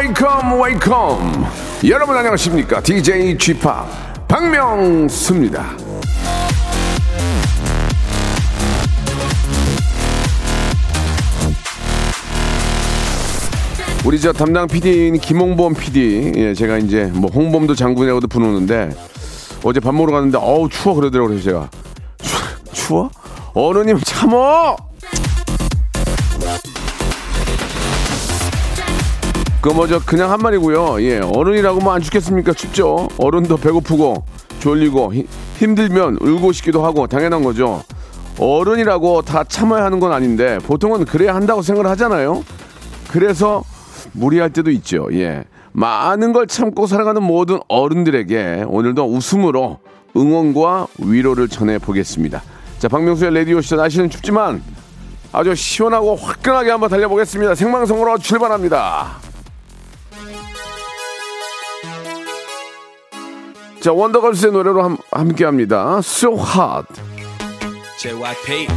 Wake up wake up 여러분 안녕하십니까 DJ G-Park 박명수입니다 우리 저 담당 PD인 김홍범 PD, 예, 제가 이제 뭐 홍범도 장군이라고도 부르는데 어제 밥 먹으러 갔는데 어우 추워 그러더라고요 제가 추, 추워? 어른님 참어! 그 뭐저 그냥 한 말이고요. 예, 어른이라고 뭐 안 죽겠습니까? 춥죠. 어른도 배고프고 졸리고 히, 힘들면 울고 싶기도 하고 당연한 거죠. 어른이라고 다 참아야 하는 건 아닌데 보통은 그래야 한다고 생각을 하잖아요. 그래서 무리할 때도 있죠. 예. 많은 걸 참고 살아가는 모든 어른들에게 오늘도 웃음으로 응원과 위로를 전해 보겠습니다. 자, 박명수의 레디오쇼 날씨는 춥지만 아주 시원하고 화끈하게 한번 달려보겠습니다. 생방송으로 출발합니다. 자, 원더걸스의 노래로 함, 함께 합니다. So Hot. JYP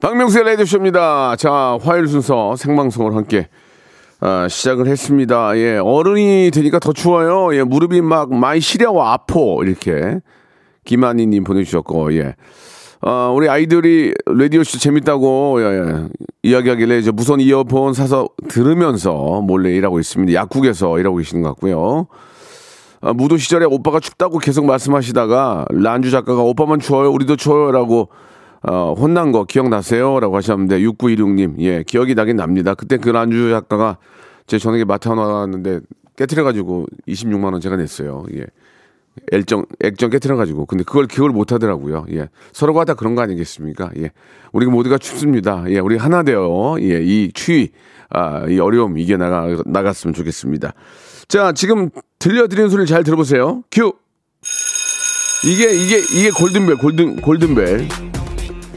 박명수의 라디오쇼입니다. 자, 화요일 순서 생방송을 함께 아, 시작을 했습니다. 예, 어른이 되니까 더 추워요. 예, 무릎이 막 많이 시려와 아포 이렇게 김한희님 보내주셨고, 예. 어, 우리 아이들이 라디오쇼 재밌다고 예, 예, 이야기하길래 이제 무선 이어폰 사서 들으면서 몰래 일하고 있습니다. 약국에서 일하고 계시는 것 같고요. 아, 무도 시절에 오빠가 춥다고 계속 말씀하시다가 란주 작가가 오빠만 추워요, 우리도 추워요라고 어, 혼난 거 기억나세요? 라고 하셨는데 6916님 예 기억이 나긴 납니다. 그때 그 란주 작가가 제 저녁에 맡아놨는데 깨트려가지고 26만 원 제가 냈어요. 예. 액정 액정 깨트려가지고 근데 그걸 기억을 못 하더라고요. 예 서로가 다 그런 거 아니겠습니까? 예 우리가 모두가 춥습니다. 예 우리 하나 되어 예 이 추위 아 이 어려움 이겨 나가 나갔으면 좋겠습니다. 자 지금 들려드리는 소리를 잘 들어보세요. 큐 이게 이게 이게 골든벨 골든 골든벨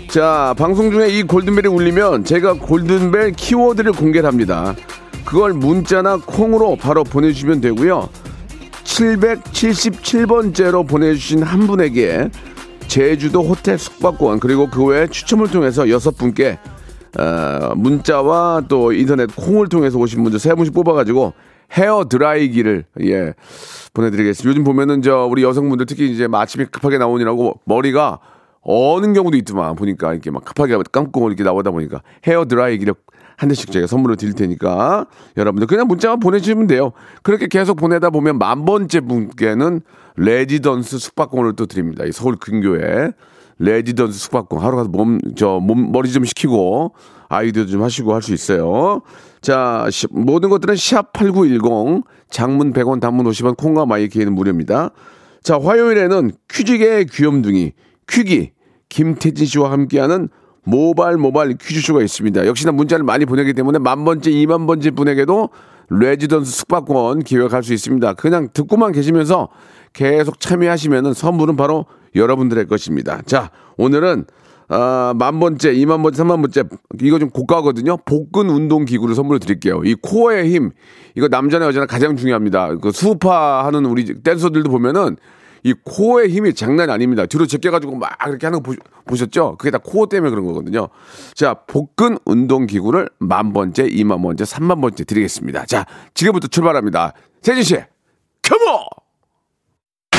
자, 방송 중에 이 골든벨이 울리면 제가 골든벨 키워드를 공개를 합니다. 그걸 문자나 콩으로 바로 보내주시면 되고요. 777번째로 보내주신 한 분에게 제주도 호텔 숙박권 그리고 그 외에 추첨을 통해서 여섯 분께 어, 문자와 또 인터넷 콩을 통해서 오신 분들 세 분씩 뽑아가지고 헤어 드라이기를 예 보내드리겠습니다. 요즘 보면은 저 우리 여성분들 특히 이제 아침에 급하게 나오느라고 머리가 어는 경우도 있더만 보니까 이렇게 막 급하게 감고 이렇게 나오다 보니까 헤어 드라이기를 한 대씩 제가 선물로 드릴 테니까 여러분들 그냥 문자만 보내주시면 돼요. 그렇게 계속 보내다 보면 만 번째 분께는 레지던스 숙박권을 또 드립니다. 이 서울 근교에 레지던스 숙박권 하루 가서 몸 저 몸 머리 좀 식히고 아이디어 좀 하시고 할 수 있어요. 자 시, 모든 것들은 샵 #8910 장문 100원, 단문 50원, 콩과 마이키는 무료입니다. 자 화요일에는 퀴즈계의 귀염둥이 퀴기 김태진 씨와 함께하는 모발 모발 퀴즈쇼가 있습니다. 역시나 문자를 많이 보내기 때문에 만 번째, 이만 번째 분에게도 레지던스 숙박권 기획할 수 있습니다. 그냥 듣고만 계시면서 계속 참여하시면 선물은 바로 여러분들의 것입니다. 자, 오늘은 아, 만 번째, 이만 번째, 삼만 번째 이거 좀 고가거든요. 복근 운동 기구를 선물로 드릴게요. 이 코어의 힘 이거 남자나 여자나 가장 중요합니다. 그 수우파 하는 우리 댄서들도 보면은 이 코어의 힘이 장난이 아닙니다. 뒤로 제껴가지고 막 이렇게 하는 거 보, 셨죠 그게 다 코어 때문에 그런 거거든요. 자, 복근 운동 기구를 만 번째, 이만 번째, 삼만 번째 드리겠습니다. 자, 지금부터 출발합니다. 세진 씨, 컴온!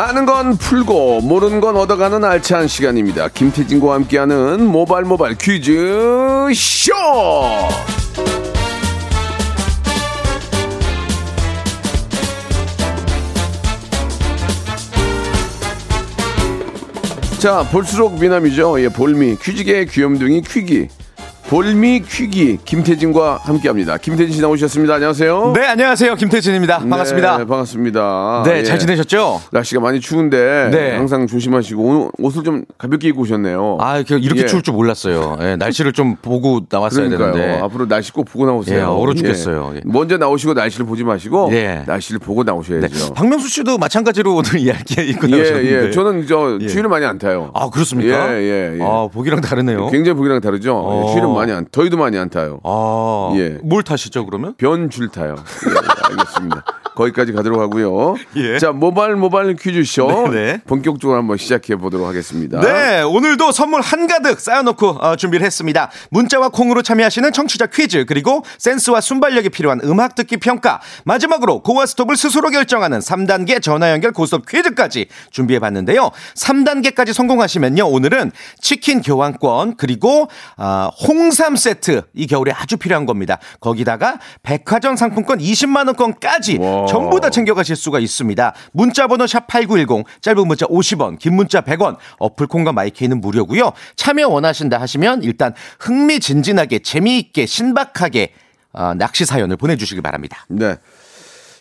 아는 건 풀고 모르는 건 얻어가는 알찬 시간입니다. 김태진과 함께하는 모발 모발 퀴즈 쇼. 자, 볼수록 미남이죠. 예, 볼미. 퀴즈계의 귀염둥이 퀴기. 볼미 퀴기 김태진과 함께합니다. 김태진 씨 나오셨습니다. 안녕하세요. 네, 안녕하세요. 김태진입니다. 반갑습니다. 네, 반갑습니다. 네, 예. 잘 지내셨죠? 날씨가 많이 추운데 네. 항상 조심하시고 오늘 옷을 좀 가볍게 입고 오셨네요. 아, 이렇게, 예. 추울 줄 몰랐어요. 예, 날씨를 좀 보고 나왔어야 그러니까요. 되는데. 앞으로 날씨 꼭 보고 나오세요. 예, 얼어 죽겠어요. 예. 먼저 나오시고 날씨를 보지 마시고 예. 날씨를 보고 네. 나오셔야죠. 박명수 씨도 마찬가지로 오늘 이야기 입고 예, 나오셨는데. 예. 저는 저 예. 추위를 많이 안 타요. 아, 그렇습니까? 예, 예, 예. 아, 보기랑 다르네요. 굉장히 보기랑 다르죠. 어. 예, 추위를 많이 안, 더위도 많이 안 타요. 아, 예. 뭘 타시죠, 그러면? 변줄 타요. 예, 알겠습니다. 거기까지 가도록 하고요. 예. 자, 모바일 모바일 퀴즈쇼 네, 네. 본격적으로 한번 시작해 보도록 하겠습니다. 네, 오늘도 선물 한가득 쌓아놓고 어, 준비를 했습니다. 문자와 콩으로 참여하시는 청취자 퀴즈, 그리고 센스와 순발력이 필요한 음악 듣기 평가, 마지막으로 고와 스톱을 스스로 결정하는 3단계 전화 연결 고스톱 퀴즈까지 준비해 봤는데요. 3단계까지 성공하시면요, 오늘은 치킨 교환권, 그리고 아, 홍삼 세트, 이 겨울에 아주 필요한 겁니다. 거기다가 백화점 상품권 20만 원권까지 와. 전부 다 챙겨가실 수가 있습니다. 문자번호 샵 8910, 짧은 문자 50원, 긴 문자 100원, 어플 콩과 마이케이는 무료고요. 참여 원하신다 하시면 일단 흥미진진하게, 재미있게, 신박하게 어, 낚시 사연을 보내주시기 바랍니다. 네.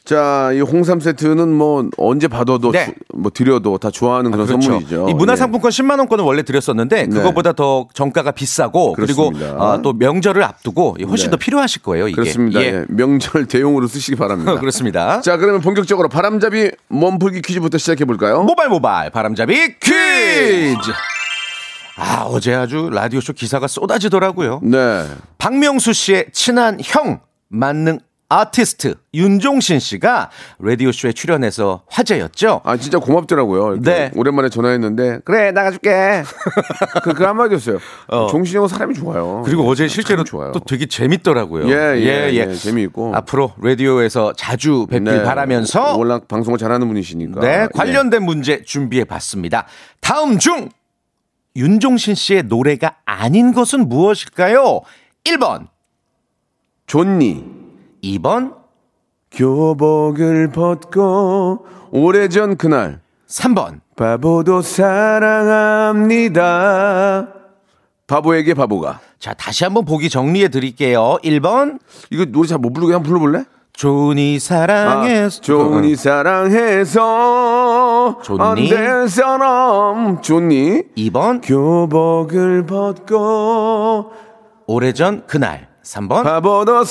자, 이 홍삼 세트는 뭐 언제 받아도 네. 주- 뭐 드려도 다 좋아하는 그런 선물이죠. 이 문화상품권 10만 원권은 원래 드렸었는데 네. 그거보다 더 정가가 비싸고 그리고 그렇습니다. 또 명절을 앞두고 훨씬 네. 더 필요하실 거예요. 예. 이게. 그렇습니다. 예. 예. 명절 대용으로 쓰시기 바랍니다. 그렇습니다. 자, 그러면 본격적으로 바람잡이 몸풀기 퀴즈부터 시작해 볼까요? 모발 모발 바람잡이 퀴즈. 아 어제 아주 라디오 쇼 기사가 쏟아지더라고요. 네. 박명수 씨의 친한 형 만능 아티스트 윤종신 씨가 라디오 쇼에 출연해서 화제였죠. 아 진짜 고맙더라고요. 네. 오랜만에 전화했는데 그래 나가줄게. 그, 그 한마디였어요. 종신이 형은 사람이 좋아요. 그리고 어제 실제로 좋아요. 또 되게 재밌더라고요. 예, 예, 예, 재미있고. 앞으로 라디오에서 자주 뵙길 네. 바라면서 워낙 방송을 잘하는 분이시니까. 네, 예. 관련된 문제 준비해 봤습니다. 다음 중 윤종신 씨의 노래가 아닌 것은 무엇일까요? 1번, 존니 2번, 교복을 벗고 오래전 그날 3번. 바보도 사랑합니다. 바보에게 바보가. 자, 다시 한번 보기 정리해 드릴게요. 1번, 이거 노래 잘 못 부르게 한번 불러볼래? 존니 아, 사랑해서. 존니 사랑해서 존니? 안될 사람 존니 2번, 교복을 벗고 오래전 그날. 3번, 바보도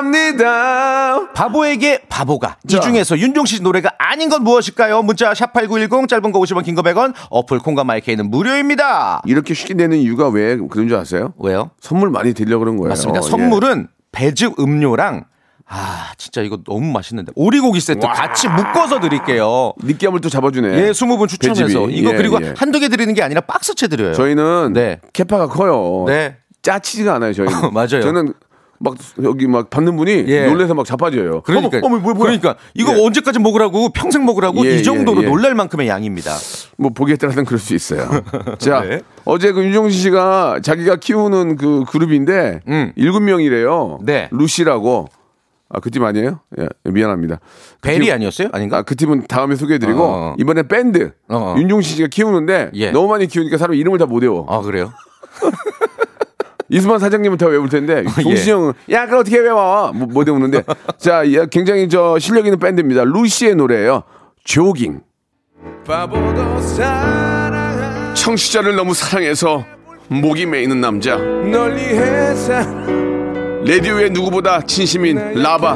사랑합니다. 바보에게 바보가. 이 자. 중에서 윤종신 씨 노래가 아닌 건 무엇일까요? 문자 샵8910, 짧은 거 50원, 긴 거 100원, 어플 콩과 마이케이는 무료입니다. 이렇게 쉽게 내는 이유가 왜 그런 줄 아세요? 왜요? 선물 많이 드리려고 그런 거예요. 맞습니다. 예. 선물은 배즙 음료랑 아 진짜 이거 너무 맛있는데 오리고기 세트 같이 묶어서 드릴게요. 느끼함을 또 잡아주네. 예, 20분 추첨해서 배즙이. 이거 예, 그리고 예. 한두 개 드리는 게 아니라 박스채 드려요. 저희는 네. 캐파가 커요. 네. 짜치지가 않아요. 저희 는. 맞아요. 저는 막 여기 막 받는 분이 예. 놀래서 막 자빠져요. 그러니까 어머, 어머, 뭐야, 뭐야. 그러니까 이거 예. 언제까지 먹으라고 평생 먹으라고 예, 이 정도로 예, 예. 놀랄 만큼의 양입니다. 뭐 보기에 따라서는 그럴 수 있어요. 자, 네. 어제 그 윤종신 씨가 자기가 키우는 그 그룹인데 음. 일곱 명이래요. 네. 루시라고. 아, 그 팀 아니에요? 예, 미안합니다. 그 벨이 팀- 아니었어요? 아닌가? 아, 그 팀은 다음에 소개해드리고 어. 이번에 밴드 어. 윤종신 씨가 키우는데 예. 너무 많이 키우니까 사람 이름을 다 못 외워. 아 그래요? 이수만 사장님은 다 외울 텐데 예. 종신 형은 야 그걸 어떻게 외워? 못, 못 외우는데 자 야, 굉장히 저 실력 있는 밴드입니다. 루시의 노래예요. 조깅. 청취자를 너무 사랑해서 목이 메이는 남자. 라디오의 누구보다 진심인 라바.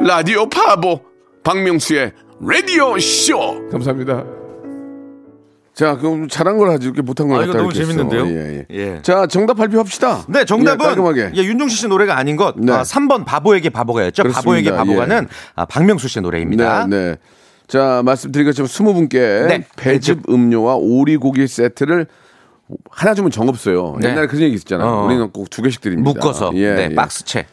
라디오 파보 박명수의 라디오 쇼. 감사합니다. 자, 그럼 잘한 걸 하지 이렇게 못한 걸 아, 이거 너무 이렇게. 재밌는데요? 예, 예. 예. 자, 정답 발표합시다. 네, 정답은 예, 깔끔하게. 예, 윤종신 씨 노래가 아닌 것 네. 아, 3번 바보에게 바보가였죠. 그렇습니다. 바보에게 바보가는 예. 아, 박명수 씨의 노래입니다. 네, 네. 자, 말씀드린 것처럼 20분께 네, 배즙 음료와 오리고기 세트를 하나 주면 정없어요. 네. 옛날에 그런 얘기 있었잖아요. 어. 우리는 꼭 두 개씩 드립니다. 묶어서 예, 네, 예. 박스채.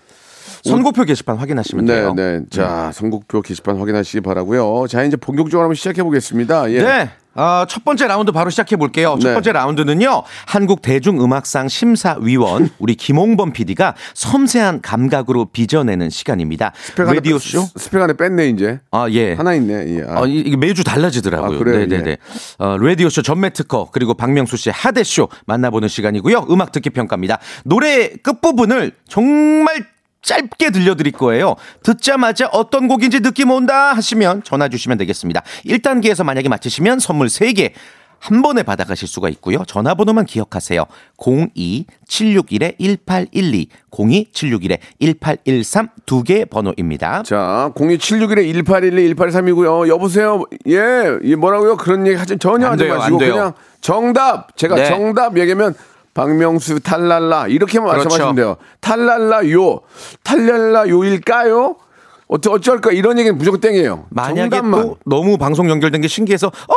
선곡표 게시판 확인하시면 네, 돼요. 네. 자, 선곡표 게시판 확인하시기 바라고요. 자, 이제 본격적으로 한번 시작해 보겠습니다. 예. 네. 어, 첫 번째 라운드 바로 시작해 볼게요. 첫 네. 번째 라운드는요. 한국 대중음악상 심사위원 우리 김홍범 PD가 섬세한 감각으로 빚어내는 시간입니다. 라디오 뺐- 쇼? 스펙 안에 뺐네 이제. 아, 예. 하나 있네. 예. 아. 어, 이- 이게 매주 달라지더라고요. 아, 그래요? 네네네. 예. 어, 라디오 쇼 전매 특허 그리고 박명수 씨의 하대 쇼 만나보는 시간이고요. 음악 듣기 평가입니다. 노래 끝 부분을 정말 짧게 들려드릴 거예요. 듣자마자 어떤 곡인지 느낌 온다 하시면 전화 주시면 되겠습니다. 1단계에서 만약에 맞히시면 선물 3개 한 번에 받아가실 수가 있고요. 전화번호만 기억하세요. 02-761-1812, 02-761-1813 두 개의 번호입니다. 자, 02761에 1812 1832고요. 여보세요. 예, 이 뭐라고요? 그런 얘기 하지 전혀 안 하지 돼요, 안 마시고 돼요. 그냥 정답. 제가 네. 정답 얘기하면 박명수 탈랄라 이렇게만 그렇죠. 말씀하시면 돼요. 탈랄라 요. 탈랄라 요일까요? 어쩌 어쩔까 이런 얘기는 무조건 땡이에요. 만약에 정답만. 또 너무 방송 연결된 게 신기해서 어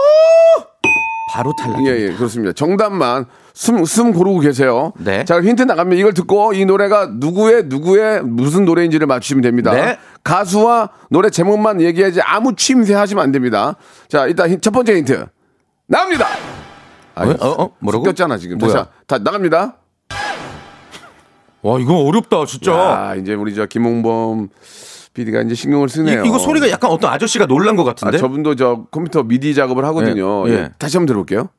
바로 탈락. 예, 예, 그렇습니다. 정답만 숨, 숨 고르고 계세요. 네. 자, 힌트 나가면 이걸 듣고 이 노래가 누구의, 누구의 무슨 노래인지를 맞추시면 됩니다. 네. 가수와 노래 제목만 얘기하지 아무 취임새 하시면 안 됩니다. 자, 일단 힌- 첫 번째 힌트. 나옵니다! 어, 어, 어? 뭐라고? 꼈잖아, 지금. 뭐야? 자, 다 나갑니다. 와 이거 어렵다 진짜. 아, 이제 우리 저 김홍범 PD가 이제 신경을 쓰네요. 이, 이거 소리가 약간 어떤 아저씨가 놀란 것 아, 같은데. 저분도 저 컴퓨터 미디 작업을 하거든요. 예, 예. 예. 다시 한번 들어볼게요.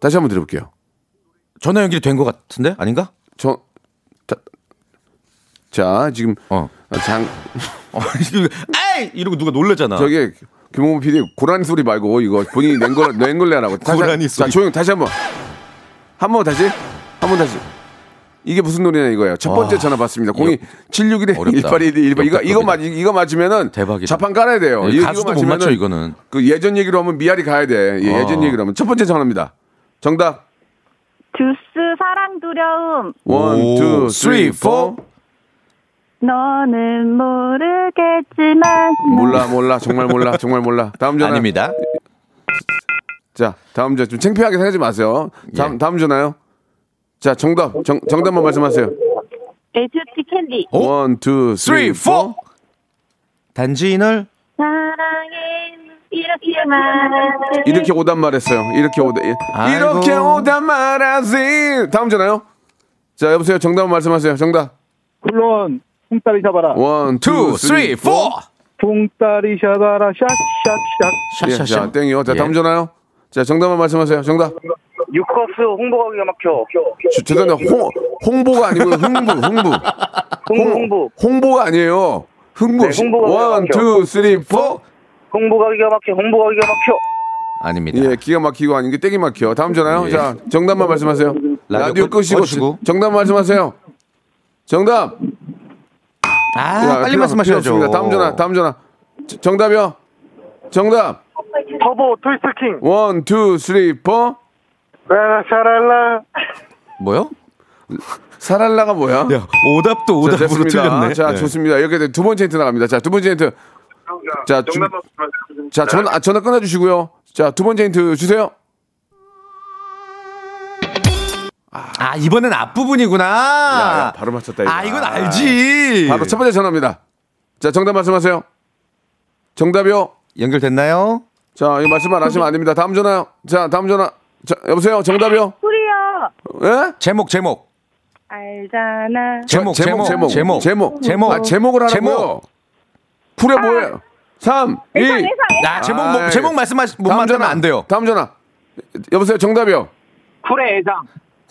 다시 한번 들어볼게요. 전화 연결이 된 것 같은데 아닌가? 저, 자, 자 지금 어. 장 어, 이러고 누가 놀라잖아. 저기 김홍범 PD 고라니 소리 말고 이거 본인이 낸걸 낸걸 내라고. 다시 한- 고라니 자 소리. 조용 다시 한번 한 번 다시 한 번 다시. 이게 무슨 노래냐 이거예요. 첫 번째 와, 전화 받습니다. 이거 0 7 6 1 어렵다. 1812 1번 이거 이거 맞 이거 맞으면은 대박이다. 자판 깔아야 돼요. 예, 이거 맞히면은 맞춰, 이거는. 그 예전 얘기로 하면 미아리 가야 돼. 예, 어. 예전 얘기로 하면 첫 번째 전화입니다. 정답. 주스 사랑 두려움 one, 오, two, three, three, four. four. 너는 모르겠지만 몰라 몰라 정말 몰라 정말 몰라. 다음 전화. 아닙니다. 자, 다음 전화 좀 창피하게 생각하지 마세요. 다음 예. 다음 전화요. 자, 정답. 정, 정답만 말씀하세요. H.O.T. Candy 오, one, two, three, four. four. 단지 널 사랑해 이렇게 말하지 이렇게 오단 말했어요. 이렇게 오다. 아이고. 이렇게 오단 말하지. 다음 전화요. 자, 여보세요. 정답 말씀하세요. 정답. 물론 붕다리 잡아라. one, two, three, four. 붕다리 샤바라 샥샥샥. 예, 샤샤샤. 자, 땡이요. 자, 예. 다음 전화요. 자, 정답만 말씀하세요. 정답. 육각수 흥보가 기가 막혀. 저- 죄송합니다. 홍, 홍보가 아니고 흥부, 흥부. 홍보 홍보. 홍보가 아니에요. 흥부. 네, 홍보가 one, two, three, four. 홍보가 기가 막혀. 홍보가 기가 막혀. 아닙니다. 예, 기가 막히고 아닌 게 땡이 막혀. 다음 전화요. 예. 자, 정답만 말씀하세요. 라디오 라디오 꺼- 끄시고 꺼시고. 정답 말씀하세요. 정답. 아 야, 빨리 필요- 말씀하셔야죠. 필요 없습니다. 다음 전화. 다음 전화. 저- 정답이요. 정답. 터보 Twist King. one, two, three, four. 라라 샤랄라. 뭐요? 사랄라가 뭐야? 야 오답도 자, 오답으로 됐습니다. 틀렸네. 자, 네. 좋습니다. 이렇게 돼. 두 번째 힌트 나갑니다. 자, 두 번째 힌트. 자, 주- 자, 전화, 아, 전화 끊어주시고요. 자, 두 번째 힌트 주세요. 아 이번엔 앞부분이구나. 야, 야, 바로 맞췄다, 이거. 아 이건 알지. 바로 첫 번째 전화입니다. 자, 정답 말씀하세요. 정답이요. 연결됐나요? 자, 이 말씀 안 하시면 안 됩니다. 다음 전화요. 자, 다음 전화. 자, 여보세요. 정답이요. 소리야 예? 제목 제목 알잖아 제목 제목 제목, 제목 제목. 제목 아, 제목을 하라고요. 제목. 쿨의 뭐예요? 3, 2, 예상 예상 아 제목 뭐, 아이. 제목 말씀하시 못 다음 맞으면 전화. 안 돼요. 다음 전화. 여보세요. 정답이요. 쿨의 애상.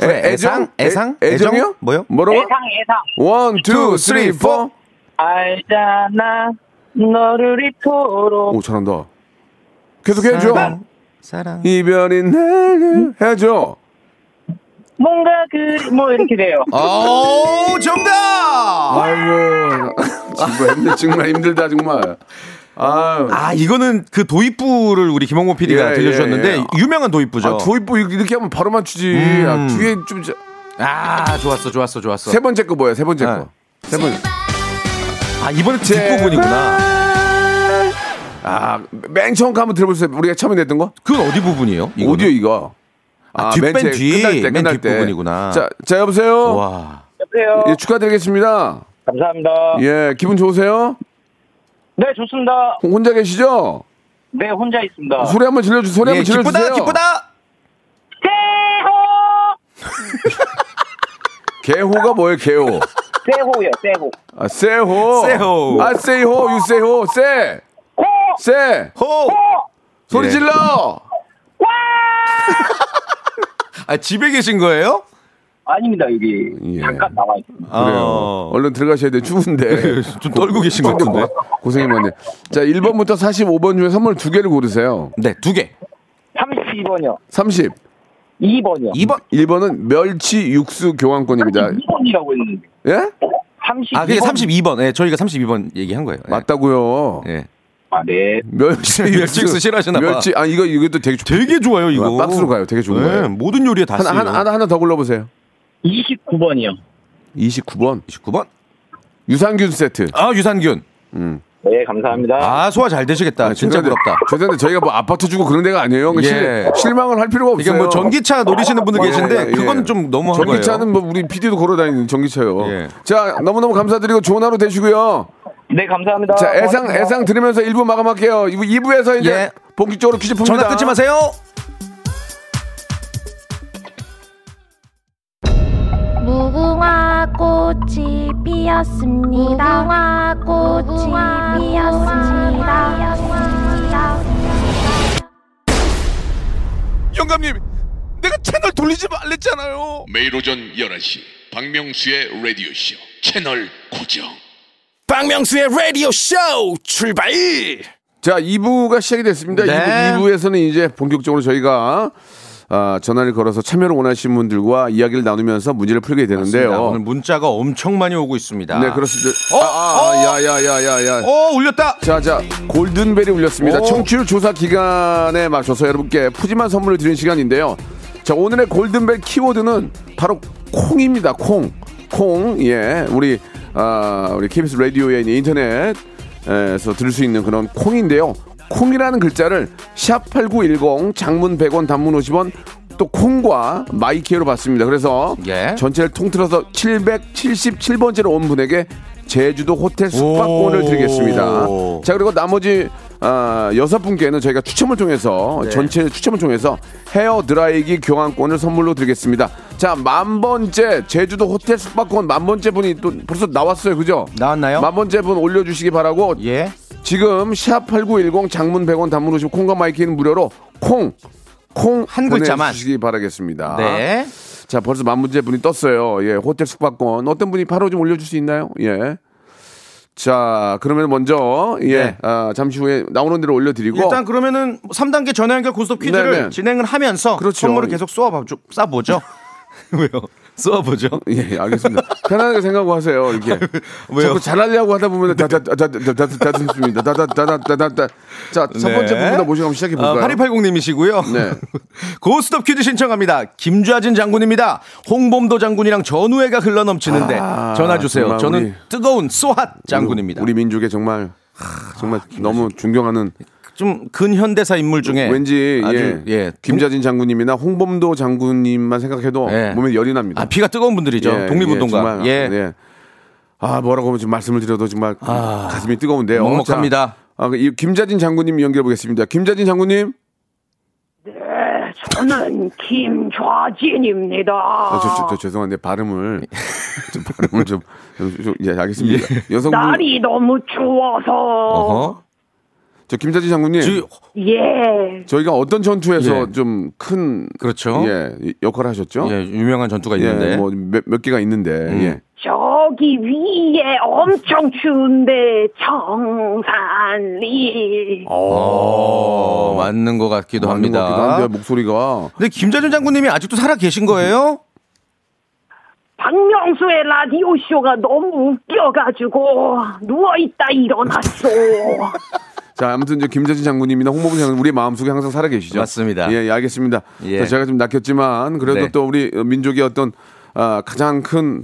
그래, 애상? 애상? 애, 애정이요? 애정? 뭐요? 뭐라고? 애상 애상. one, two, two, three, four. 알잖아. 너를 이토록. 오, 잘한다. 계속 해줘. 사랑, 사랑. 이별이 날 해줘. 뭔가 그 뭐 이렇게 돼요. 오 정답. 아이고. 정말 힘들, 정말 힘들다, 정말. 아유. 아 이거는 그 도입부를 우리 김홍모 PD가 예, 들려주셨는데 예, 예. 유명한 도입부죠. 아, 도입부 이렇게 하면 바로 맞추지. 음. 아, 뒤에 좀. 저- 아, 좋았어 좋았어 좋았어. 세 번째 거 뭐야, 세 번째 네. 거. 세 번째. 아 이번에 뒷부분이구나. 아, 맨 처음 거 한번 들어보세요. 우리가 처음에 냈던 거? 그건 어디 부분이에요? 이거는? 오디오 이거. 아, 뒷밴 맨 뒤, 끝날 때, 맨 끝날 때. 뒷부분이구나. 자, 자, 여보세요? 와. 여보세요. 예, 축하드리겠습니다. 감사합니다. 예, 기분 좋으세요? 네 좋습니다. 혼자 계시죠? 네, 혼자 있습니다. 소리 한번 질러주세요. 소리 예, 한번 질러주세요. 기쁘다, 기쁘다. 개호가 뭐예요, 개호? 세호요, 세호. 아, 세호. 세호. 아, 세호, 유세호, 세. 호! 세. 호. 소리 예. 질러. 아, 집에 계신 거예요? 아닙니다, 여기. 예. 잠깐 나와 있습니다. 그래요. 어. 얼른 들어가셔야 돼. 추운데. 좀 떨고 계신 것 같은데. 고생이 많네. 자, 1번부터 45번 중에 선물 두 개를 고르세요. 네, 두 개. 32번이요. 30. 2번이요. 2번. 1번은 멸치 육수 교환권입니다. 2번이라고 했는데. 예? 32번. 아, 그게 32번. 예, 저희가 32번 얘기한 거예요. 예. 맞다고요. 예. 아, 네. 멸치 멸치 육수 싫어하시나 봐. 멸치 아 이거 이것도 되게 좋- 되게 좋아요, 이거. 박스로 가요. 되게 좋은 네, 거예요. 모든 요리에 다 쓰요. 하나 하나, 하나 더 골라 보세요. 29번이요. 29번 29번. 유산균 세트. 아, 유산균. 네, 감사합니다. 아, 소화 잘 되시겠다. 진짜 죄송한데- 부럽다. 죄송한데 저희가 뭐 아파트 주고 그런 데가 아니에요. 예. 실, 실망을 할 필요가 없어요. 이게 뭐 전기차 노리시는 분들 예, 계신데 예, 예. 그건 좀 너무한 거예요. 전기차는 뭐 우리 PD도 걸어 다니는 전기차요. 예. 자, 너무너무 감사드리고 좋은 하루 되시고요. 네, 감사합니다. 자, 애상 고맙습니다. 애상 들으면서 1부 마감할게요. 2부, 에서 이제 예. 본격적으로 퀴즈 풉니다. 전화 끊지 마세요. 무궁화 꽃이 피었습니다. 무궁화 꽃이 피었습니다. 영감님, 내가 채널 돌리지 말랬잖아요. 매일 오전 11시 박명수의 라디오 쇼 채널 고정 박명수의 라디오 쇼 출발. 자, 2부가 시작이 됐습니다. 네. 2부, 2부에서는 이제 본격적으로 저희가 아, 전화를 걸어서 참여를 원하시는 분들과 이야기를 나누면서 문제를 풀게 되는데요. 맞습니다. 오늘 문자가 엄청 많이 오고 있습니다. 네, 그렇습니다. 어? 아, 아, 어? 야, 야, 야, 야, 야. 어, 울렸다. 자, 자, 골든벨이 울렸습니다. 오. 청취율 조사 기간에 맞춰서 여러분께 푸짐한 선물을 드리는 시간인데요. 자, 오늘의 골든벨 키워드는 바로 콩입니다. 콩. 콩. 예. 우리, 아, 우리 KBS 라디오의 인터넷에서 들을 수 있는 그런 콩인데요. 콩이라는 글자를 샵 8910 장문 100원 단문 50원 또 콩과 my K로 받습니다. 그래서 예. 전체를 통틀어서 777번째로 온 분에게 제주도 호텔 숙박권을 오. 드리겠습니다. 자 그리고 나머지 아, 여섯 분께는 저희가 추첨을 통해서 네. 전체 추첨을 통해서 헤어 드라이기 교환권을 선물로 드리겠습니다. 자 만 번째 제주도 호텔 숙박권 만 번째 분이 또 벌써 나왔어요, 그죠? 나왔나요? 만 번째 분 올려주시기 바라고 예. 지금 샵 #8910 장문 100원 단문 50 콩과 my K는 무료로 콩. 콩 한 글자만. 주시기 바라겠습니다. 네. 자, 벌써 만 번째 분이 떴어요. 예, 호텔 숙박권. 어떤 분이 바로 좀 올려줄 수 있나요? 예. 자, 그러면 먼저, 예, 네. 아, 잠시 후에 나오는 대로 올려드리고. 일단 그러면은 3단계 전화 연결 고스톱 퀴즈를 네네. 진행을 하면서 그렇죠. 선물을 계속 쏘아봐 쏴보죠. 왜요? 쏘아보죠. 예, 알겠습니다. 편안하게 생각하고 하세요. 이게 자꾸 잘하려고 하다 보면 다다다다다다다습니다 다다다다다다. 자, 첫 번째 네. 부분부터 모셔가면 시작해 볼까요? 아, 8280님이시고요. 네. 고스톱 퀴즈 신청합니다. 김좌진 장군입니다. 홍범도 장군이랑 전우회가 흘러넘치는데 아, 전화 주세요. 저는 우리, 뜨거운 쏘핫 장군입니다. 우리, 우리 민족의 정말 아, 정말 너무 존경하는 좀 근현대사 인물 중에 왠지 아주, 예, 예, 김자진 장군님이나 홍범도 장군님만 생각해도 예. 몸에 열이 납니다. 아, 피가 뜨거운 분들이죠. 예, 독립운동가. 예, 정말, 예. 예. 아 뭐라고 지금 말씀을 드려도 정말 가슴이 뜨거운데요. 먹먹합니다. 자, 아, 이 김자진 장군님 연결해 보겠습니다. 김자진 장군님. 저는 김좌진입니다. 아, 저, 저, 저 죄송한데 발음을 좀 발음을 좀, 좀, 좀 예, 알겠습니다. 여성분 날이 너무 추워서 어허. 저 김자진 장군님 지- 예 저희가 어떤 전투에서 예. 좀큰 그렇죠. 예, 역할을 하셨죠? 예, 유명한 전투가 예, 있는데. 음. 뭐몇 몇 개가 있는데 예. 저기 위에 엄청 추운데 정산리 어, 맞는 것 같기도 맞는 것 합니다. 같기도 한데 목소리가 근데 김자준 장군님이 아직도 살아 계신 거예요? 박명수의 라디오 쇼가 너무 웃겨가지고 누워 있다 일어났어. 자, 아무튼 이제 김재진 장군님이나 홍보부 장군 우리 마음속에 항상 살아 계시죠. 맞습니다. 예, 예, 알겠습니다. 예. 자, 제가 좀 낚였지만 그래도 네. 또 우리 민족의 어떤 아, 가장 큰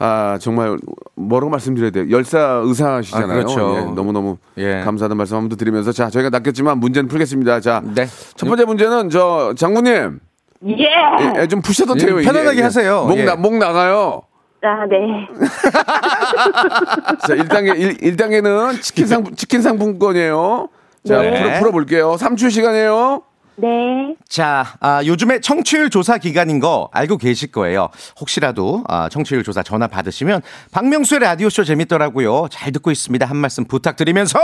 아, 정말 뭐라고 말씀드려야 돼요? 열사 의사시잖아요. 아, 그렇죠. 예, 너무너무 예. 감사하다는 말씀 한번 더 드리면서 자, 저희가 낚였지만 문제는 풀겠습니다. 자, 네. 첫 번째 문제는 저 장군님 예. 예, 예, 좀 푸셔도 예, 돼요. 이게. 편안하게 예. 하세요. 목, 예. 나, 목 나가요. 아, 네. 자, 1단계, 1, 단계는 치킨 상, 치킨 상품권이에요. 자, 네. 풀어, 풀어볼게요. 3초 시간이에요. 네. 자, 아, 요즘에 청취율 조사 기간인 거 알고 계실 거예요. 혹시라도 아, 청취율 조사 전화 받으시면 박명수의 라디오쇼 재밌더라고요. 잘 듣고 있습니다. 한 말씀 부탁드리면서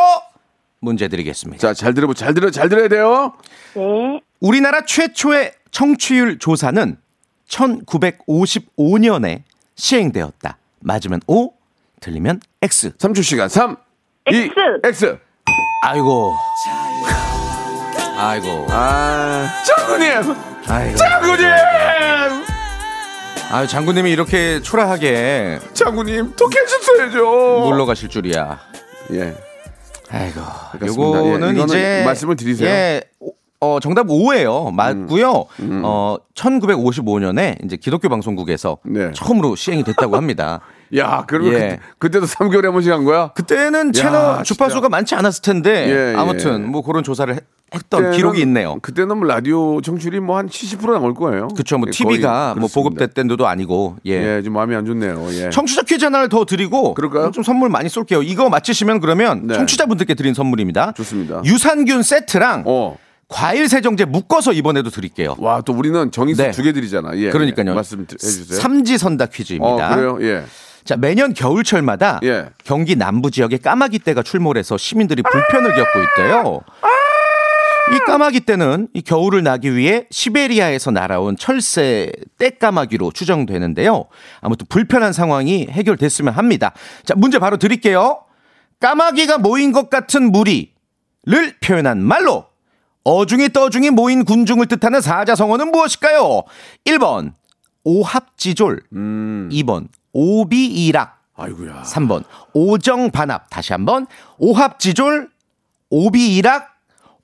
문제 드리겠습니다. 자, 잘 들어, 잘 들어, 잘 들어야 돼요. 네. 우리나라 최초의 청취율 조사는 1955년에 시행되었다. 맞으면 O, 틀리면 X. 3초 시간. 3, 2, X. X. 아이고. 아이고. 아, 장군님! 아이고. 장군님! 아유, 장군님이 이렇게 초라하게 장군님, 톡 해주셔야죠. 물러가실 줄이야. 예. 아이고. 그렇습니다. 예, 요거는 이거는 이제 말씀을 드리세요. 예. 오- 어, 정답 5예요. 맞고요. 음. 어, 1955년에 이제 기독교 방송국에서 네. 처음으로 시행이 됐다고 합니다. 야, 그러면 예. 그, 때 도 3개월에 한 번씩 한 거야? 그때는 채널 진짜. 주파수가 많지 않았을 텐데 예, 아무튼 예. 뭐 그런 조사를 했- 그때는- 기록이 있네요. 그때는 뭐 라디오 청취율이 뭐 한 70% 나올 거예요. 그렇죠. 뭐 예, TV가 거의 뭐. 보급됐던 데도 아니고 예. 예, 좀 마음이 안 좋네요. 예. 청취자 퀴즈 하나를 더 드리고 그럴까요? 좀 선물 많이 쏠게요. 이거 맞히시면 그러면 네. 청취자분들께 드린 선물입니다. 좋습니다. 유산균 세트랑 어. 과일 세정제 묶어서 이번에도 드릴게요. 와, 또 우리는 정의수 네. 두개 드리잖아. 예. 그러니까요. 말씀 해 주세요. 삼지선다 퀴즈입니다. 어, 그래요? 예. 자, 매년 겨울철마다 예. 경기 남부 지역에 까마귀 떼가 출몰해서 시민들이 불편을 겪고 있대요. 이 까마귀 떼는 이 겨울을 나기 위해 시베리아에서 날아온 철새 떼까마귀로 추정되는데요. 아무튼 불편한 상황이 해결됐으면 합니다. 자, 문제 바로 드릴게요. 까마귀가 모인 것 같은 무리를 표현한 말로 어중이 떠중이 모인 군중을 뜻하는 사자성어는 무엇일까요? 1번 오합지졸, 2번 오비이락, 아이고야. 3번 오정반합. 다시 한번 오합지졸, 오비이락,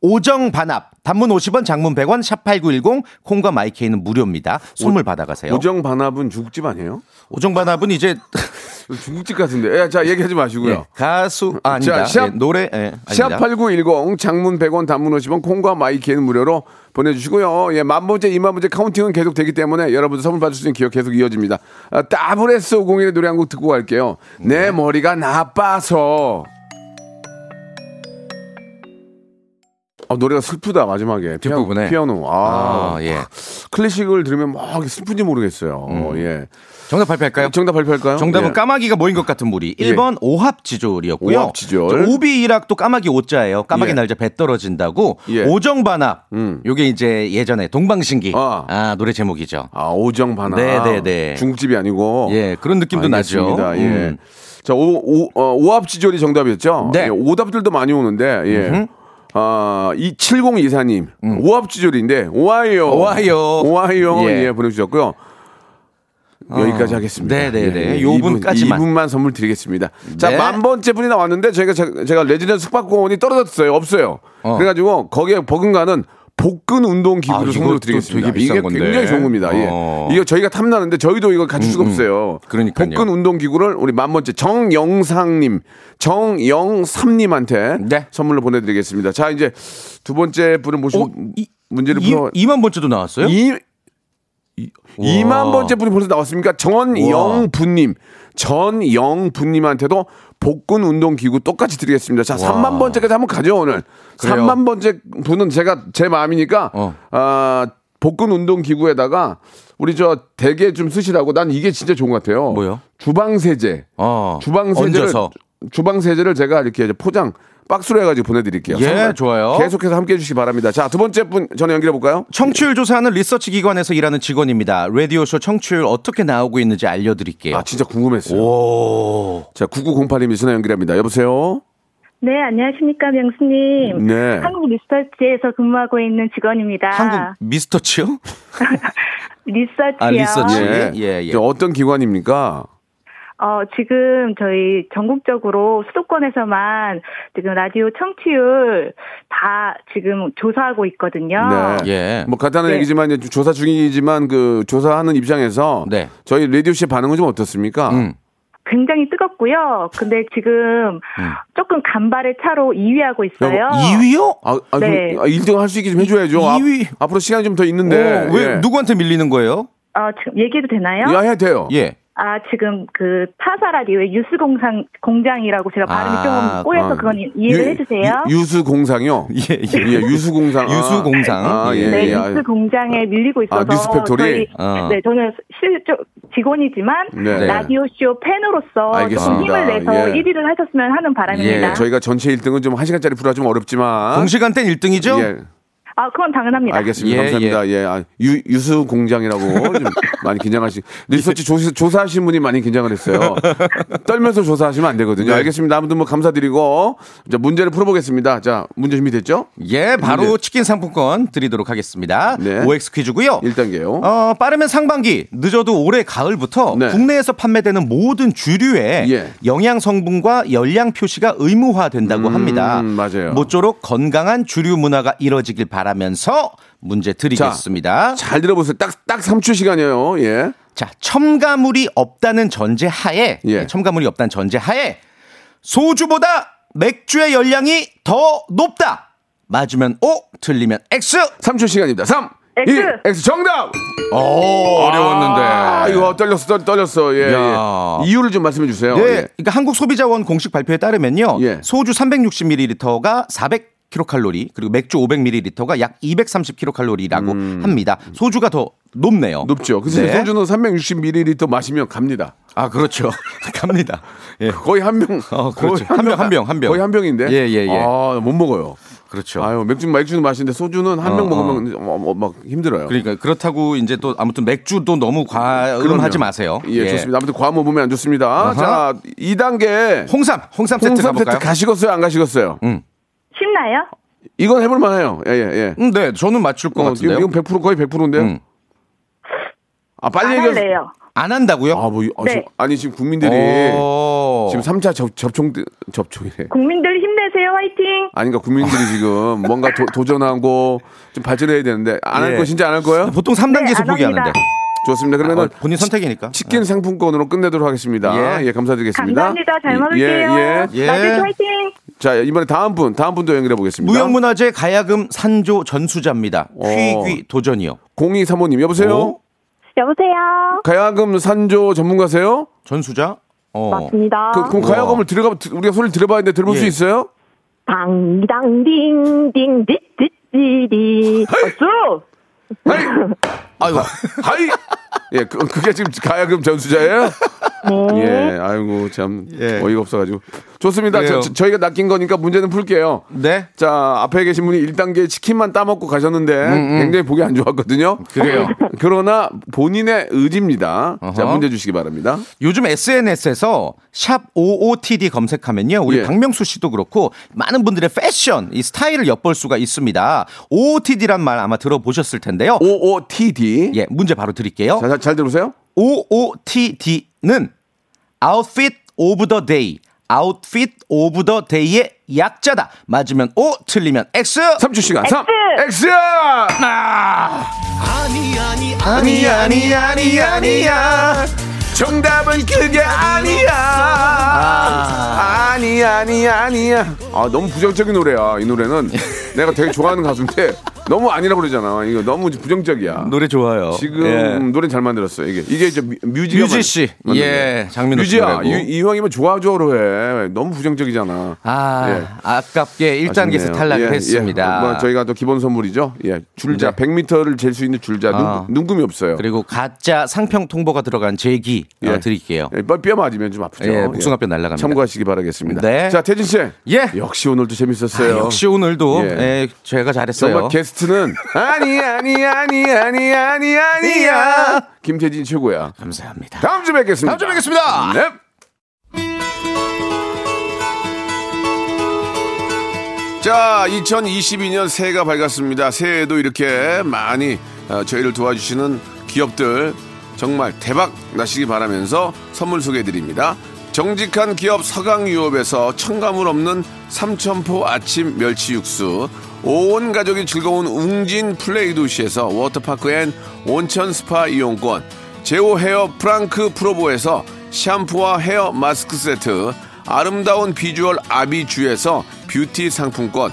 오정 반합. 단문 50원, 장문 100원, 샵 8910, 콩과 my K는 무료입니다. 선물 받아가세요. 오정 반합은 중국집 아니에요? 오정 반합은 이제 중국집 같은데. 예, 자, 얘기하지 마시고요. 예, 가수 아, 아니다. 자, 샵- 예, 노래 예, 아닙니다. 샵8910 장문 100원 단문 50원 콩과 my K는 무료로 보내주시고요. 예, 만 번째, 이만 번째 counting은 계속 되기 때문에 여러분들 선물 받을 수 있는 기회 계속 이어집니다. 아, SS501의 노래 한 곡 듣고 갈게요. 네. 내 머리가 나빠서. 아, 노래가 슬프다 마지막에 피아, 뒷부분에. 피아 노 아, 아, 예. 클래식을 들으면 막 슬픈지 모르겠어요 예 정답 발표할까요? 정답 발표할까요? 정답은 예. 까마귀가 모인 것 같은 무리. 1번 오합지졸이었고요. 오합지졸. 저 오비이락도 까마귀 오자예요. 까마귀 예. 날자 배 떨어진다고. 예. 오정반합. 음. 요게 이제 예전에 동방신기. 아. 아, 노래 제목이죠. 아 오정 반합 네, 네, 네. 중국집이 아니고 예, 그런 느낌도 알겠습니다. 나죠. 예. 음. 자, 오, 오, 어, 오합지졸이 정답이었죠? 네. 예, 오답들도 많이 오는데, 예. 아, 이 7024님, 오합지졸인데, 오하이오. 음. 오하이오. 오하이오. 예. 예, 보내주셨고요. 여기까지 하겠습니다. 네, 네, 네. 예, 요 이분- 분까지만. 이분만 선물 드리겠습니다. 자, 네. 만 번째 분이 나왔는데, 저희가, 제- 제가 레지던스 숙박권이 떨어졌어요. 없어요. 어. 그래가지고, 거기에 버금가는 복근 운동 기구를 아, 선물로 드리겠습니다. 되게 비싼 이게 건데. 굉장히 좋은 겁니다. 예. 어. 이거 저희가 탐나는데 저희도 이걸 갖출 수가 음, 음. 없어요. 그러니까요. 복근 운동 기구를 우리 만 번째 정영상님, 정영삼님한테 네. 선물로 보내드리겠습니다. 자 이제 두 번째 분을 모시고 어, 이- 문제를 이, 풀어. 2만 번째도 나왔어요? 이, 이, 우와. 2만 번째 분이 벌써 나왔습니까? 전영분님, 전영분님한테도 복근 운동 기구 똑같이 드리겠습니다. 자, 3만 번째까지 한번 가죠 오늘. 그래요. 3만 번째 분은 제가 제 마음이니까 어. 아 복근 운동 기구에다가 우리 저 대게 좀 쓰시라고 난 이게 진짜 좋은 것 같아요. 뭐요? 주방 세제. 어. 주방 세제를 얹어서. 주방 세제를 제가 이렇게 포장 박스로 해가지고 보내드릴게요. 예, 좋아요. 계속해서 함께 해주시기 바랍니다. 자, 두 번째 분 전화 연결해 볼까요? 청취율 조사하는 리서치 기관에서 일하는 직원입니다. 라디오쇼 청취율 어떻게 나오고 있는지 알려드릴게요. 아, 진짜 궁금했어요. 오. 자, 9908님이 전화 연결합니다. 여보세요? 네, 안녕하십니까, 명수님. 네. 한국 리서치에서 근무하고 있는 직원입니다. 한국 미스터치요? 리서치요. 아, 리서치. 예. 예, 예. 저 어떤 기관입니까? 어, 지금 저희 전국적으로 수도권에서만 지금 라디오 청취율 다 지금 조사하고 있거든요. 네. 예. 뭐 간단한 네. 얘기지만 이제 조사 중이지만 그 조사하는 입장에서 네. 저희 라디오 씨의 반응은 좀 어떻습니까? 음. 굉장히 뜨겁고요. 근데 지금 조금 간발의 차로 2위하고 있어요. 2위요? 아, 아, 네. 좀 1등 할 수 있게 좀 해줘야죠. 앞- 2위. 앞으로 시간이 좀 더 있는데. 오, 왜 예. 누구한테 밀리는 거예요? 어, 지금 얘기해도 되나요? 야, 해도 돼요. 예. 아, 지금 그 타사 라디오의 유수 공장 공장이라고 제가 발음이 아, 좀 꼬여서 아. 그건 이해를 유- 해주세요. 유, 수 공상이요 예, 예. 예, 유수 공상. 유수공상. 아, 예, 네, 예. 아, 뉴스 공장에 밀리고 있어서 아, 뉴스 factory? 저희 어. 네 저는 실적 직원이지만 네. 라디오 쇼 팬으로서 알겠습니다. 좀 힘을 내서 예. 1위를 하셨으면 하는 바람입니다. 예, 저희가 전체 1등은 좀 1시간짜리 프로가 좀 어렵지만. 동시간대 1등이죠? 예, 아 그건 당연합니다. 알겠습니다. 예, 감사합니다. 예, 아, 유, 유수 공장이라고 좀 많이 긴장하시. 리서치 조사, 조사하신 분이 많이 긴장을 했어요. 떨면서 조사하시면 안 되거든요. 네. 알겠습니다. 아무튼 뭐 감사드리고 자 문제를 풀어보겠습니다. 자 문제 준비됐죠? 예, 바로 문제. 치킨 상품권 드리도록 하겠습니다. 네. OX 퀴즈고요. 1단계요. 어, 빠르면 상반기, 늦어도 올해 가을부터 네. 국내에서 판매되는 모든 주류에 예. 영양 성분과 열량 표시가 의무화된다고 합니다. 맞아요. 모쪼록 건강한 주류 문화가 이뤄지길 바 라면서 문제 드리겠습니다. 자, 잘 들어보세요. 딱, 딱 3초 시간이에요. 예. 첨가물이 없다는 전제 하에, 예. 첨가물이 없다는 전제 하에 소주보다 맥주의 열량이 더 높다. 맞으면 O, 틀리면 X. 3초 시간입니다. 3, X. 2, X 정답! 오, 어려웠는데. 아, 이거 떨렸어, 떨, 떨렸어. 예, 야. 예. 이유를 좀 말씀해 주세요. 네, 예. 그러니까 한국 소비자원 공식 발표에 따르면요, 예. 소주 360ml가 400 킬로칼로리 그리고 맥주 500ml가 약 230킬로칼로리라고 합니다. 소주가 더 높네요. 음. 높죠. 그래서 네. 소주는 360ml 마시면 갑니다. 아 그렇죠. 갑니다. 예. 거의 한 병. 어, 그렇죠. 거의 한 병, 한 병, 한 병. 거의 한 병인데. 예, 예, 예. 아, 못 먹어요. 그렇죠. 아유, 맥주, 맥주는 마시는데 소주는 한 어, 병 먹으면 어, 어, 막 힘들어요. 그러니까 그렇다고 이제 또 아무튼 맥주도 너무 과음하지. 마세요. 예, 좋습니다. 아무튼 과음 먹으면 안 좋습니다. 아하. 자, 2단계. 홍삼, 홍삼 세트 홍삼 가볼까요? 세트 가시겠어요? 안 가시겠어요? 음. 쉽나요? 이건 해볼 만해요. 예, 예, 예. 음, 네, 저는 맞출 것 어, 같은데요. 이건 100% 거의 100%인데요. 음. 아, 빨리 안 얘기해. 할래요. 안 한다고요? 아, 뭐, 이- 아, 네. 지금- 아니, 지금 국민들이 오. 지금 3차 접, 접종, 접종이래. 국민들 힘내세요, 화이팅! 아닌가, 국민들이 지금 뭔가 도, 전하고좀 발전해야 되는데, 안 할 예. 거 진짜 안할 거예요? 보통 3단계에서 네, 안 포기하는데. 좋습니다. 그러면 어, 본인 선택이니까. 치킨 상품권으로 끝내도록 하겠습니다. 예. 예, 감사드리겠습니다. 감사합니다. 잘 예, 먹을게요. 예, 예. 라디오 화이팅! 자, 이번에 다음 분, 다음 분도 연결해 보겠습니다. 무형문화재 가야금 산조 전수자입니다. 어. 휘귀 도전이요. 0235님, 여보세요? 오? 여보세요? 가야금 산조 전문가세요? 전수자? 어. 맞습니다. 그, 그럼 가야금을 들어가, 우리가 소리를 들어봐야 되는데 들어볼 예. 수 있어요? 당당딩딩 띠띠띠디 어쭈 하이! 아이고, 하이! 예, 그, 그게 지금 가야금 전수자예요? 네. 예, 아이고, 참, 예. 어이가 없어가지고. 좋습니다. 저, 희가 낚인 거니까 문제는 풀게요. 네. 자, 앞에 계신 분이 1단계 치킨만 따먹고 가셨는데 굉장히 보기 안 좋았거든요. 음, 그래요. 그러나 본인의 의지입니다. 자, 어허. 문제 주시기 바랍니다. 요즘 SNS에서 샵 OOTD 검색하면요. 우리 예. 박명수 씨도 그렇고 많은 분들의 패션, 이 스타일을 엿볼 수가 있습니다. OOTD란 말 아마 들어보셨을 텐데요. OOTD. 예, 문제 바로 드릴게요. 자, 잘, 잘 들으세요. OOTD는 Outfit of the Day. Outfit of the Day의 약자다. 맞으면 O, 틀리면 X. 3초 시간. 3. X! 아! 아니, 아니, 아니, 아니야. 정답은 그게 아니야. 아 니, 아니, 아니야. 아, 너무 부정적인 노래야. 이 노래는 내가 되게 좋아하는 가수인데 너무 아니라고 그러잖아. 이거 너무 부정적이야. 노래 좋아요. 지금 예. 노래 잘 만들었어요. 이게 이게 이제 뮤- 뮤지가 뮤지 씨. 예. 장민호 씨 뮤지야. 이, 이왕이면 좋아줘로 해. 너무 부정적이잖아. 아, 예. 아깝게 1단계에서 아쉽네요. 탈락을 예, 했습니다. 예. 뭐 저희가 또 기본 선물이죠. 예, 줄자 네. 100m를 잴 수 있는 줄자 아. 눈, 눈금이 없어요. 그리고 가짜 상평 통보가 들어간 제기 어, 예. 드릴게요. 예, 뼈, 뼈 맞으면 좀 아프죠. 예, 복숭아뼈 날아갑니다. 참고하시기 바라겠습니다. 네. 자, 태진 씨. 예. 역시 오늘도 아, 재밌었어요. 역시 오늘도 예. 예, 제가 잘했어요. 정말 게스트는 아니 아니 아니 아니 아니 아니야. 김태진 최고야. 감사합니다. 다음 주에 뵙겠습니다. 다음 주에 뵙겠습니다. 네. 자, 2022년 새해가 밝았습니다. 새해에도 이렇게 많이 어, 저희를 도와주시는 기업들 정말 대박 나시기 바라면서 선물 소개해 드립니다. 정직한 기업 서강유업에서 첨가물 없는 삼천포 아침 멸치 육수, 온 가족이 즐거운 웅진 플레이 도시에서 워터파크 and 온천 스파 이용권, 제오 헤어 프랑크 프로보에서 샴푸와 헤어 마스크 세트, 아름다운 비주얼 아비주에서 뷰티 상품권,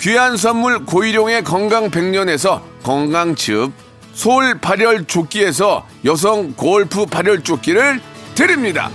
귀한 선물 고일용의 건강 백년에서 건강즙 소울 발열 조끼에서 여성 골프 발열 조끼를 드립니다.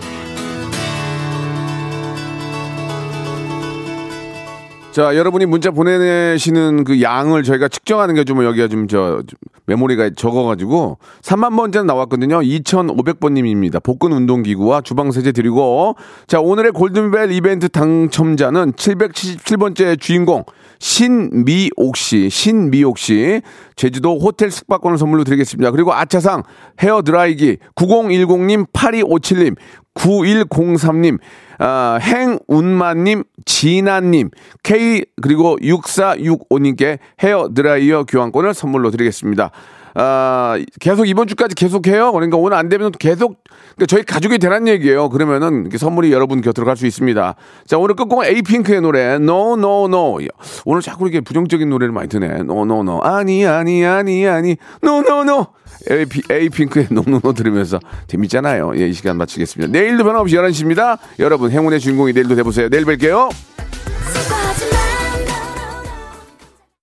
자, 여러분이 문자 보내시는 그 양을 저희가 측정하는 게 좀 여기가 좀 저 메모리가 적어가지고 3만 번째는 나왔거든요. 2,500번님입니다. 복근 운동기구와 주방 세제 드리고 자, 오늘의 골든벨 이벤트 당첨자는 777번째 주인공 신미옥 씨, 신미옥 씨 제주도 호텔 숙박권을 선물로 드리겠습니다. 그리고 아차상 헤어 드라이기 9010님, 8257님, 9103님, 아, 행운마님, 진아님, K 그리고 6465님께 헤어 드라이어 교환권을 선물로 드리겠습니다. 아, 계속 이번 주까지 계속해요. 그러니까 오늘 안 되면 계속 그러니까 저희 가족이 되란 얘기예요. 그러면은 선물이 여러분 곁으로 갈 수 있습니다. 자, 오늘 끝곡은 에이핑크의 노래 No No No. 오늘 자꾸 이렇게 부정적인 노래를 많이 듣네. No No No. 아니 아니 아니 아니 No No No. 에이피, 에이핑크의 No No No 들으면서 재밌잖아요. 예, 이 시간 마치겠습니다. 내일도 변함없이 11시입니다. 여러분 행운의 주인공이 내일도 돼보세요. 내일 뵐게요.